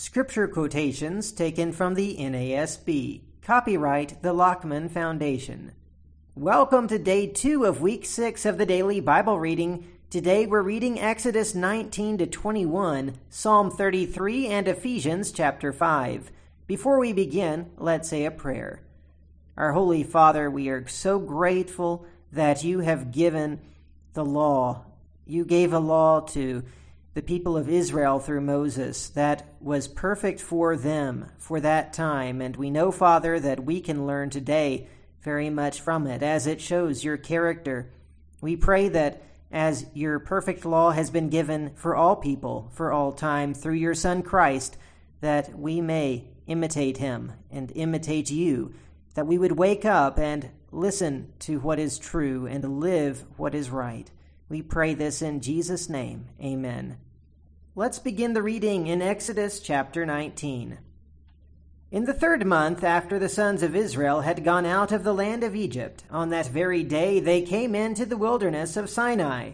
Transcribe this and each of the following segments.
Scripture quotations taken from the NASB. Copyright the Lockman Foundation. Welcome to day two of week six of the daily Bible reading. Today we're reading Exodus 19 to 21, Psalm 33, and Ephesians chapter 5. Before we begin, let's say a prayer. Our Holy Father, we are so grateful that you have given the law. You gave a law to the people of Israel through Moses that was perfect for them for that time. And we know, Father, that we can learn today very much from it as it shows your character. We pray that as your perfect law has been given for all people, for all time, through your Son Christ, that we may imitate him and imitate you, that we would wake up and listen to what is true and live what is right. We pray this in Jesus' name. Amen. Let's begin the reading in Exodus chapter 19. In the third month after the sons of Israel had gone out of the land of Egypt, on that very day they came into the wilderness of Sinai.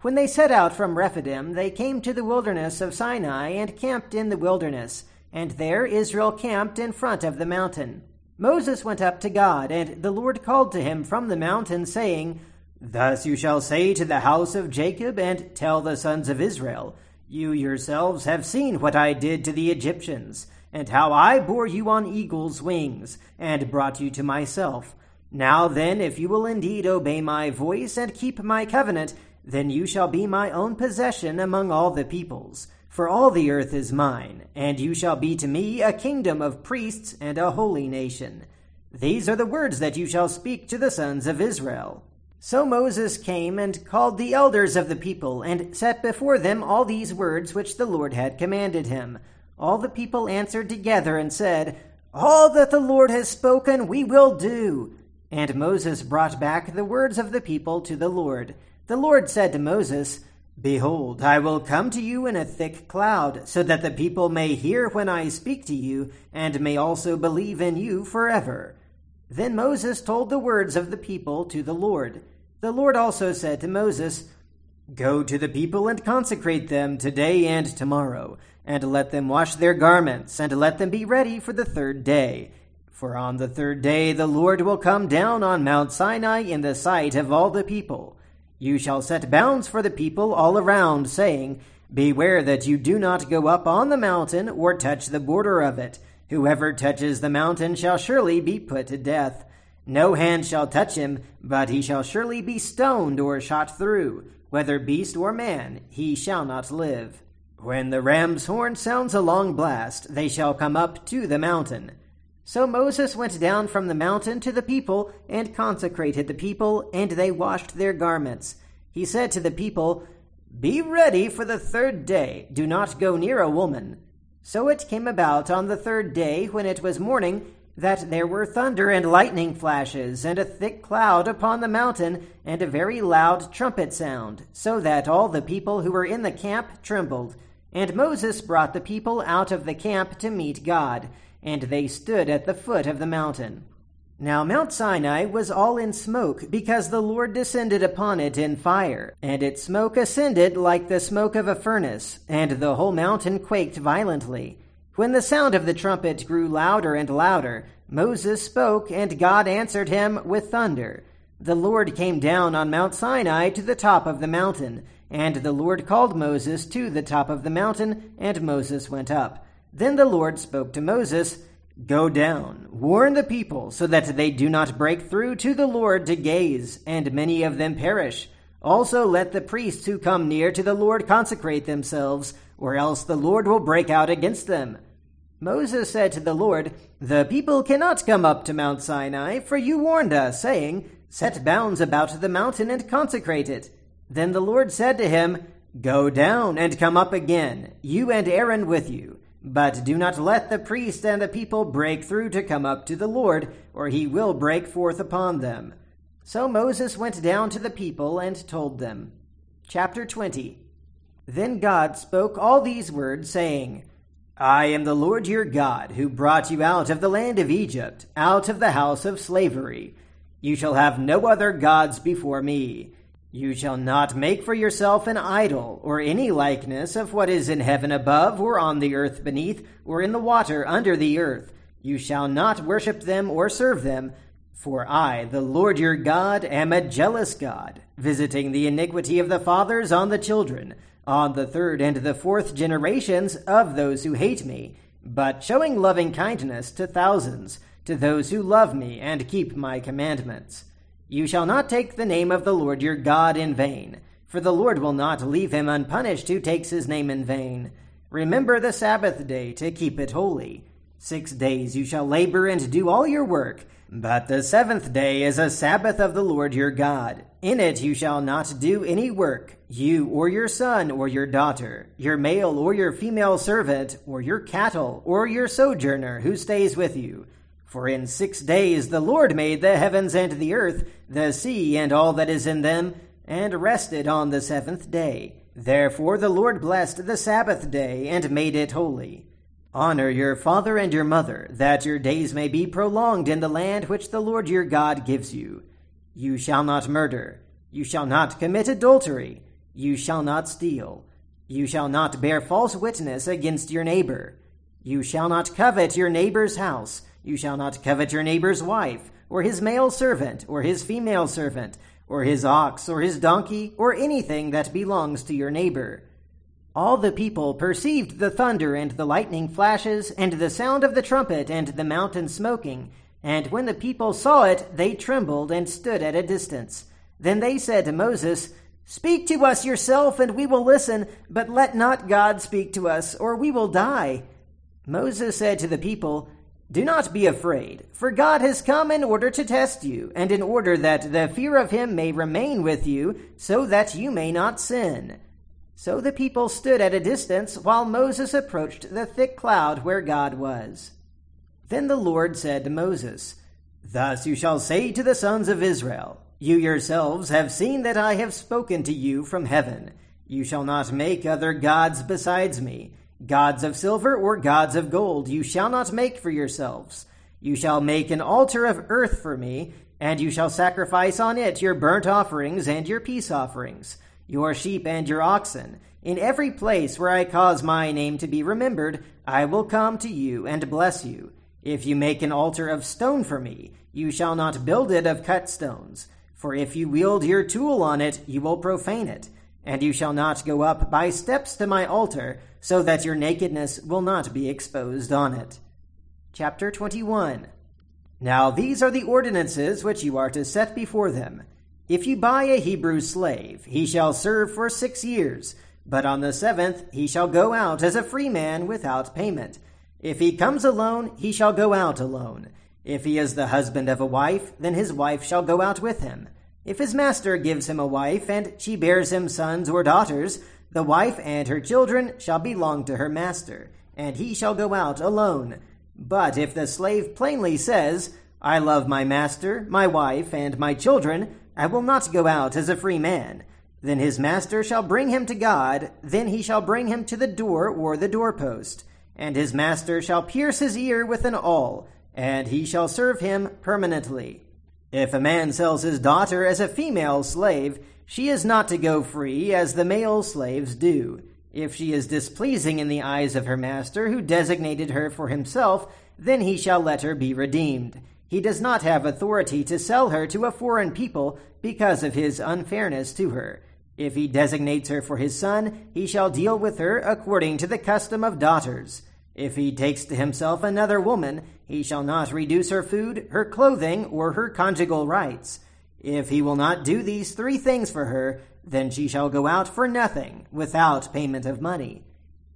When they set out from Rephidim, they came to the wilderness of Sinai and camped in the wilderness, and there Israel camped in front of the mountain. Moses went up to God, and the Lord called to him from the mountain, saying, Thus you shall say to the house of Jacob, and tell the sons of Israel, You yourselves have seen what I did to the Egyptians, and how I bore you on eagle's wings, and brought you to myself. Now then, if you will indeed obey my voice and keep my covenant, then you shall be my own possession among all the peoples. For all the earth is mine, and you shall be to me a kingdom of priests and a holy nation. These are the words that you shall speak to the sons of Israel. So Moses came and called the elders of the people, and set before them all these words which the Lord had commanded him. All the people answered together and said, All that the Lord has spoken we will do. And Moses brought back the words of the people to the Lord. The Lord said to Moses, Behold, I will come to you in a thick cloud, so that the people may hear when I speak to you, and may also believe in you forever. Then Moses told the words of the people to the Lord. The Lord also said to Moses, Go to the people and consecrate them today and tomorrow, and let them wash their garments, and let them be ready for the third day. For on the third day the Lord will come down on Mount Sinai in the sight of all the people. You shall set bounds for the people all around, saying, Beware that you do not go up on the mountain or touch the border of it. Whoever touches the mountain shall surely be put to death. No hand shall touch him, but he shall surely be stoned or shot through. Whether beast or man, he shall not live. When the ram's horn sounds a long blast, they shall come up to the mountain. So Moses went down from the mountain to the people, and consecrated the people, and they washed their garments. He said to the people, Be ready for the third day, do not go near a woman. So it came about on the third day, when it was morning, that there were thunder and lightning flashes, and a thick cloud upon the mountain, and a very loud trumpet sound, so that all the people who were in the camp trembled. And Moses brought the people out of the camp to meet God, and they stood at the foot of the mountain. Now Mount Sinai was all in smoke, because the Lord descended upon it in fire, and its smoke ascended like the smoke of a furnace, and the whole mountain quaked violently. When the sound of the trumpet grew louder and louder, Moses spoke, and God answered him with thunder. The Lord came down on Mount Sinai to the top of the mountain, and the Lord called Moses to the top of the mountain, and Moses went up. Then the Lord spoke to Moses, Go down, warn the people, so that they do not break through to the Lord to gaze, and many of them perish. Also let the priests who come near to the Lord consecrate themselves, or else the Lord will break out against them. Moses said to the Lord, The people cannot come up to Mount Sinai, for you warned us, saying, Set bounds about the mountain and consecrate it. Then the Lord said to him, Go down and come up again, you and Aaron with you. But do not let the priest and the people break through to come up to the Lord, or he will break forth upon them. So Moses went down to the people and told them. Chapter 20 Then God spoke all these words, saying, I am the Lord your God, who brought you out of the land of Egypt, out of the house of slavery. You shall have no other gods before me. You shall not make for yourself an idol, or any likeness of what is in heaven above, or on the earth beneath, or in the water under the earth. You shall not worship them or serve them. For I, the Lord your God, am a jealous God, visiting the iniquity of the fathers on the children, on the third and the fourth generations of those who hate me, but showing loving kindness to thousands, to those who love me and keep my commandments. You shall not take the name of the Lord your God in vain, for the Lord will not leave him unpunished who takes his name in vain. Remember the Sabbath day to keep it holy. Six days you shall labor and do all your work, but the seventh day is a Sabbath of the Lord your God. In it you shall not do any work, you or your son or your daughter, your male or your female servant, or your cattle, or your sojourner who stays with you for in six days the Lord made the heavens and the earth, the sea and all that is in them, and rested on the seventh day. Therefore the Lord blessed the Sabbath day and made it holy. Honor your father and your mother, that your days may be prolonged in the land which the Lord your God gives you. You shall not murder. You shall not commit adultery. You shall not steal. You shall not bear false witness against your neighbor. You shall not covet your neighbor's house. You shall not covet your neighbor's wife, or his male servant, or his female servant, or his ox, or his donkey, or anything that belongs to your neighbor. All the people perceived the thunder and the lightning flashes, and the sound of the trumpet and the mountain smoking. And when the people saw it, they trembled and stood at a distance. Then they said to Moses, Speak to us yourself, and we will listen, but let not God speak to us, or we will die. Moses said to the people, do not be afraid, for God has come in order to test you, and in order that the fear of him may remain with you, so that you may not sin. So the people stood at a distance while Moses approached the thick cloud where God was. Then the Lord said to Moses, Thus you shall say to the sons of Israel, You yourselves have seen that I have spoken to you from heaven. You shall not make other gods besides me. Gods of silver or gods of gold you shall not make for yourselves. You shall make an altar of earth for me, and you shall sacrifice on it your burnt offerings and your peace offerings, your sheep and your oxen. In every place where I cause my name to be remembered, I will come to you and bless you. If you make an altar of stone for me, you shall not build it of cut stones. For if you wield your tool on it, you will profane it. And you shall not go up by steps to my altar, so that your nakedness will not be exposed on it. Chapter 21 Now these are the ordinances which you are to set before them. If you buy a Hebrew slave, he shall serve for six years, but on the seventh he shall go out as a free man without payment. If he comes alone, he shall go out alone. If he is the husband of a wife, then his wife shall go out with him. If his master gives him a wife, and she bears him sons or daughters, the wife and her children shall belong to her master, and he shall go out alone. But if the slave plainly says, I love my master, my wife, and my children, I will not go out as a free man. Then his master shall bring him to God, then he shall bring him to the door or the doorpost. And his master shall pierce his ear with an awl, and he shall serve him permanently. If a man sells his daughter as a female slave, she is not to go free as the male slaves do. If she is displeasing in the eyes of her master, who designated her for himself, then he shall let her be redeemed. He does not have authority to sell her to a foreign people because of his unfairness to her. If he designates her for his son, he shall deal with her according to the custom of daughters. If he takes to himself another woman, he shall not reduce her food, her clothing, or her conjugal rights. If he will not do these three things for her, then she shall go out for nothing, without payment of money.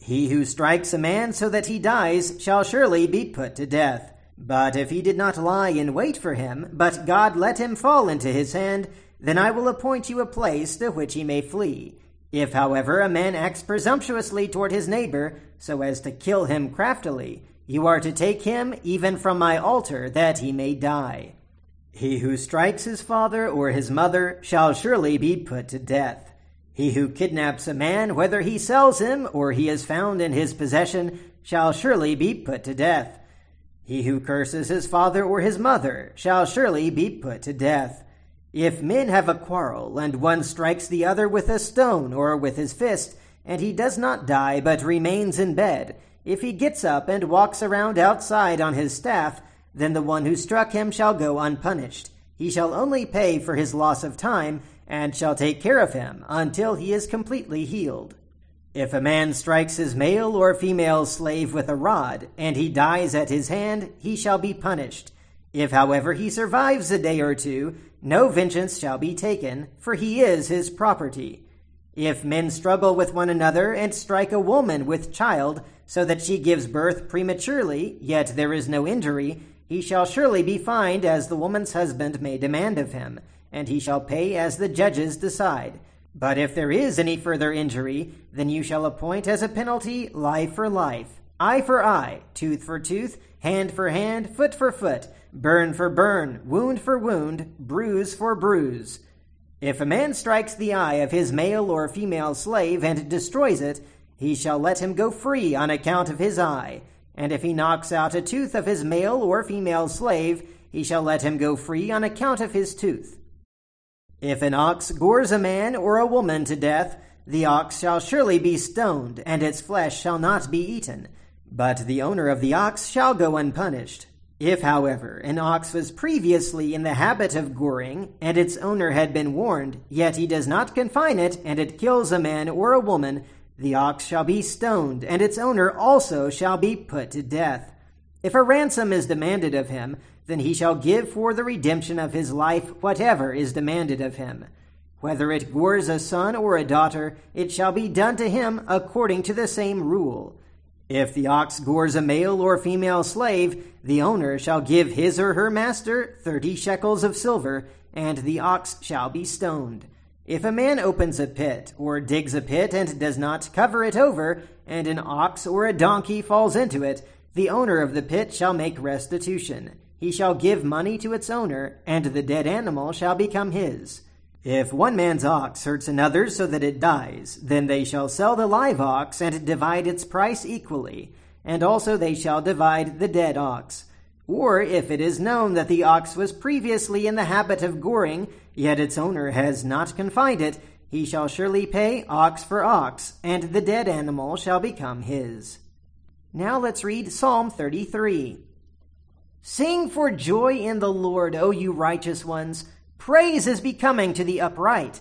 He who strikes a man so that he dies shall surely be put to death. But if he did not lie in wait for him, but God let him fall into his hand, then I will appoint you a place to which he may flee. If, however, a man acts presumptuously toward his neighbor, so as to kill him craftily, you are to take him even from my altar, that he may die. He who strikes his father or his mother shall surely be put to death. He who kidnaps a man, whether he sells him or he is found in his possession, shall surely be put to death. He who curses his father or his mother shall surely be put to death. If men have a quarrel, and one strikes the other with a stone or with his fist, and he does not die but remains in bed, if he gets up and walks around outside on his staff, then the one who struck him shall go unpunished. He shall only pay for his loss of time, and shall take care of him until he is completely healed. If a man strikes his male or female slave with a rod, and he dies at his hand, he shall be punished. If, however, he survives a day or two, no vengeance shall be taken, for he is his property. If men struggle with one another and strike a woman with child, so that she gives birth prematurely, yet there is no injury, he shall surely be fined as the woman's husband may demand of him, and he shall pay as the judges decide. But if there is any further injury, then you shall appoint as a penalty life for life, eye for eye, tooth for tooth, hand for hand, foot for foot, burn for burn, wound for wound, bruise for bruise. If a man strikes the eye of his male or female slave and destroys it, he shall let him go free on account of his eye. And if he knocks out a tooth of his male or female slave, he shall let him go free on account of his tooth. If an ox gores a man or a woman to death, the ox shall surely be stoned, and its flesh shall not be eaten. But the owner of the ox shall go unpunished. If, however, an ox was previously in the habit of goring, and its owner had been warned, yet he does not confine it, and it kills a man or a woman, the ox shall be stoned, and its owner also shall be put to death. If a ransom is demanded of him, then he shall give for the redemption of his life whatever is demanded of him. Whether it gores a son or a daughter, it shall be done to him according to the same rule. If the ox gores a male or female slave, the owner shall give his or her master thirty shekels of silver, and the ox shall be stoned. If a man opens a pit, or digs a pit and does not cover it over, and an ox or a donkey falls into it, the owner of the pit shall make restitution. He shall give money to its owner, and the dead animal shall become his. If one man's ox hurts another so that it dies, then they shall sell the live ox and divide its price equally, and also they shall divide the dead ox. Or if it is known that the ox was previously in the habit of goring, yet its owner has not confined it, he shall surely pay ox for ox, and the dead animal shall become his. Now let's read Psalm 33. Sing for joy in the Lord, O you righteous ones. Praise is becoming to the upright.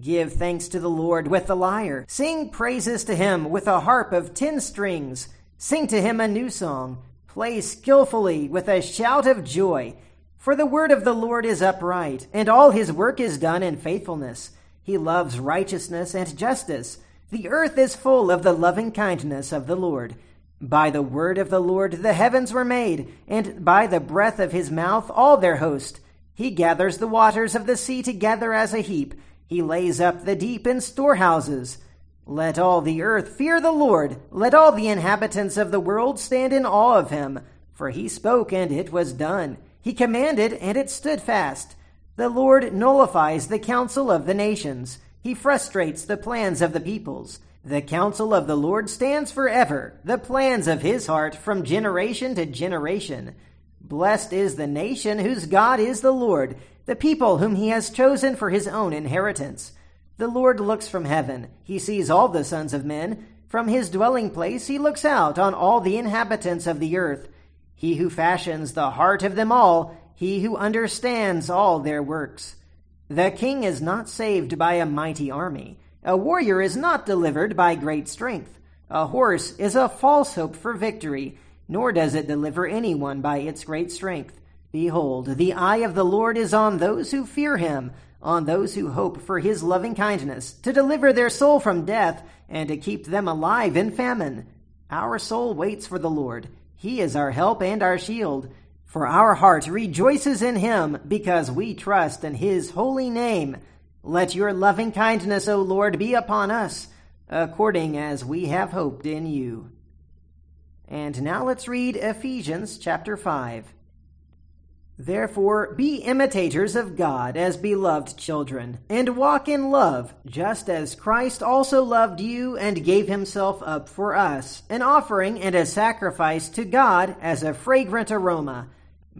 Give thanks to the Lord with the lyre. Sing praises to him with a harp of ten strings. Sing to him a new song. Play skillfully with a shout of joy. For the word of the Lord is upright, and all his work is done in faithfulness. He loves righteousness and justice. The earth is full of the loving kindness of the Lord. By the word of the Lord the heavens were made, and by the breath of his mouth all their host. He gathers the waters of the sea together as a heap. He lays up the deep in storehouses. Let all the earth fear the Lord. Let all the inhabitants of the world stand in awe of him. For he spoke, and it was done. He commanded, and it stood fast. The Lord nullifies the counsel of the nations. He frustrates the plans of the peoples. The counsel of the Lord stands forever, the plans of his heart from generation to generation. Blessed is the nation whose God is the Lord, the people whom he has chosen for his own inheritance. The Lord looks from heaven. He sees all the sons of men. From his dwelling place he looks out on all the inhabitants of the earth. He who fashions the heart of them all, he who understands all their works. The king is not saved by a mighty army. A warrior is not delivered by great strength. A horse is a false hope for victory nor does it deliver anyone by its great strength. Behold, the eye of the Lord is on those who fear him, on those who hope for his loving kindness, to deliver their soul from death, and to keep them alive in famine. Our soul waits for the Lord. He is our help and our shield. For our heart rejoices in him, because we trust in his holy name. Let your loving kindness, O Lord, be upon us, according as we have hoped in you. And now let's read Ephesians chapter 5. Therefore, be imitators of God as beloved children, and walk in love, just as Christ also loved you and gave himself up for us, an offering and a sacrifice to God as a fragrant aroma.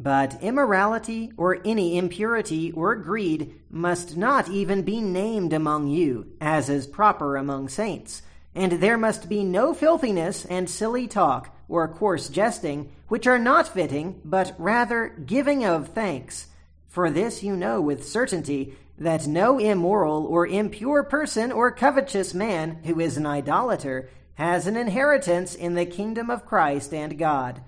But immorality or any impurity or greed must not even be named among you, as is proper among saints. And there must be no filthiness and silly talk or coarse jesting, which are not fitting, but rather giving of thanks. For this you know with certainty that no immoral or impure person or covetous man who is an idolater has an inheritance in the kingdom of Christ and God.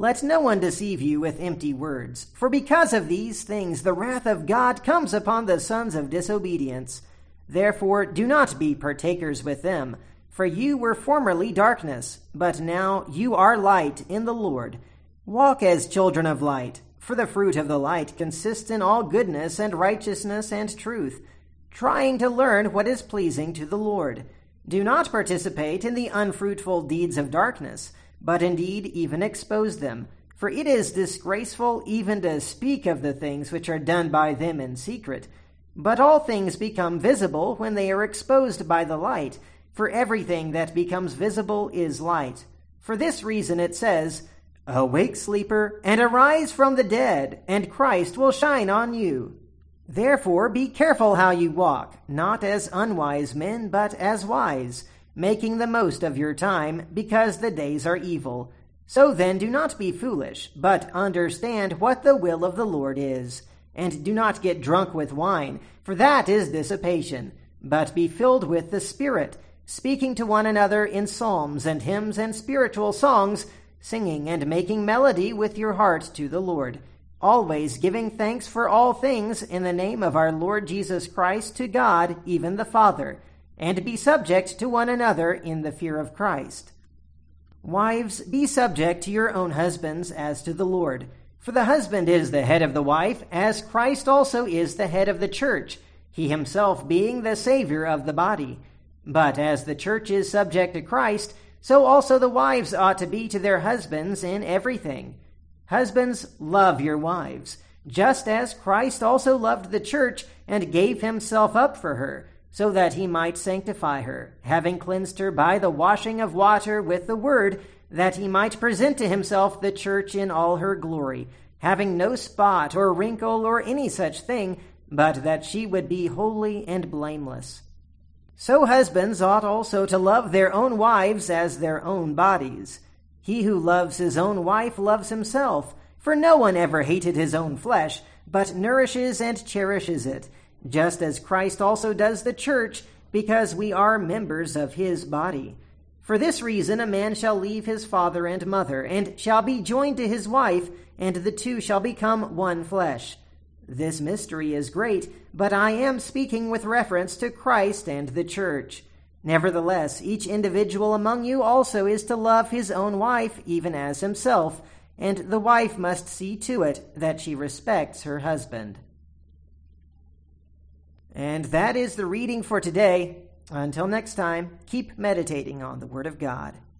Let no one deceive you with empty words, for because of these things the wrath of God comes upon the sons of disobedience. Therefore do not be partakers with them, for you were formerly darkness, but now you are light in the Lord. Walk as children of light, for the fruit of the light consists in all goodness and righteousness and truth, trying to learn what is pleasing to the Lord. Do not participate in the unfruitful deeds of darkness but indeed even expose them. For it is disgraceful even to speak of the things which are done by them in secret. But all things become visible when they are exposed by the light, for everything that becomes visible is light. For this reason it says, Awake, sleeper, and arise from the dead, and Christ will shine on you. Therefore be careful how you walk, not as unwise men, but as wise making the most of your time, because the days are evil. So then do not be foolish, but understand what the will of the Lord is. And do not get drunk with wine, for that is dissipation, but be filled with the Spirit, speaking to one another in psalms and hymns and spiritual songs, singing and making melody with your heart to the Lord, always giving thanks for all things in the name of our Lord Jesus Christ to God, even the Father and be subject to one another in the fear of Christ. Wives, be subject to your own husbands as to the Lord. For the husband is the head of the wife, as Christ also is the head of the church, he himself being the Savior of the body. But as the church is subject to Christ, so also the wives ought to be to their husbands in everything. Husbands, love your wives, just as Christ also loved the church and gave himself up for her so that he might sanctify her, having cleansed her by the washing of water with the word, that he might present to himself the church in all her glory, having no spot or wrinkle or any such thing, but that she would be holy and blameless. So husbands ought also to love their own wives as their own bodies. He who loves his own wife loves himself, for no one ever hated his own flesh, but nourishes and cherishes it just as Christ also does the church, because we are members of his body. For this reason, a man shall leave his father and mother, and shall be joined to his wife, and the two shall become one flesh. This mystery is great, but I am speaking with reference to Christ and the church. Nevertheless, each individual among you also is to love his own wife, even as himself, and the wife must see to it that she respects her husband. And that is the reading for today. Until next time, keep meditating on the Word of God.